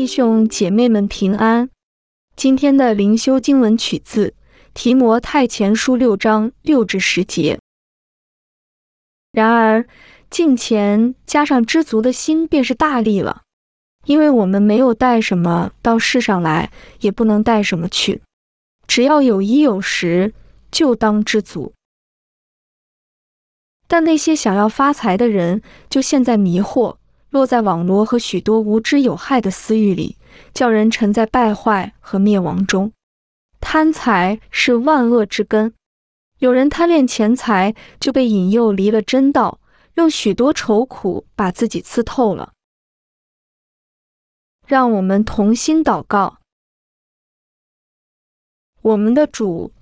弟兄姐妹们平安。今天的灵修经文取自《提摩太前书》六章六至十节。然而，敬虔加上知足的心便是大利了，因为我们没有带什么到世上来，也不能带什么去。只要有衣有食，就当知足。但那些想要发财的人，就陷在迷惑，落在网罗和许多无知有害的私欲里，叫人沉在败坏和灭亡中。贪财是万恶之根，有人贪恋钱财，就被引诱离了真道，用许多愁苦把自己刺透了。让我们同心祷告，我们的主。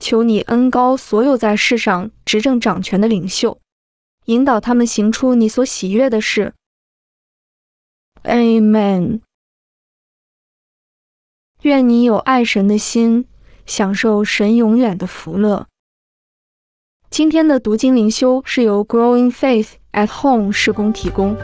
求你恩高所有在世上执政掌权的领袖，引导他们行出你所喜悦的事。Amen。愿你有爱神的心，享受神永远的福乐。今天的读经灵修是由 Growing Faith at Home 施工提供。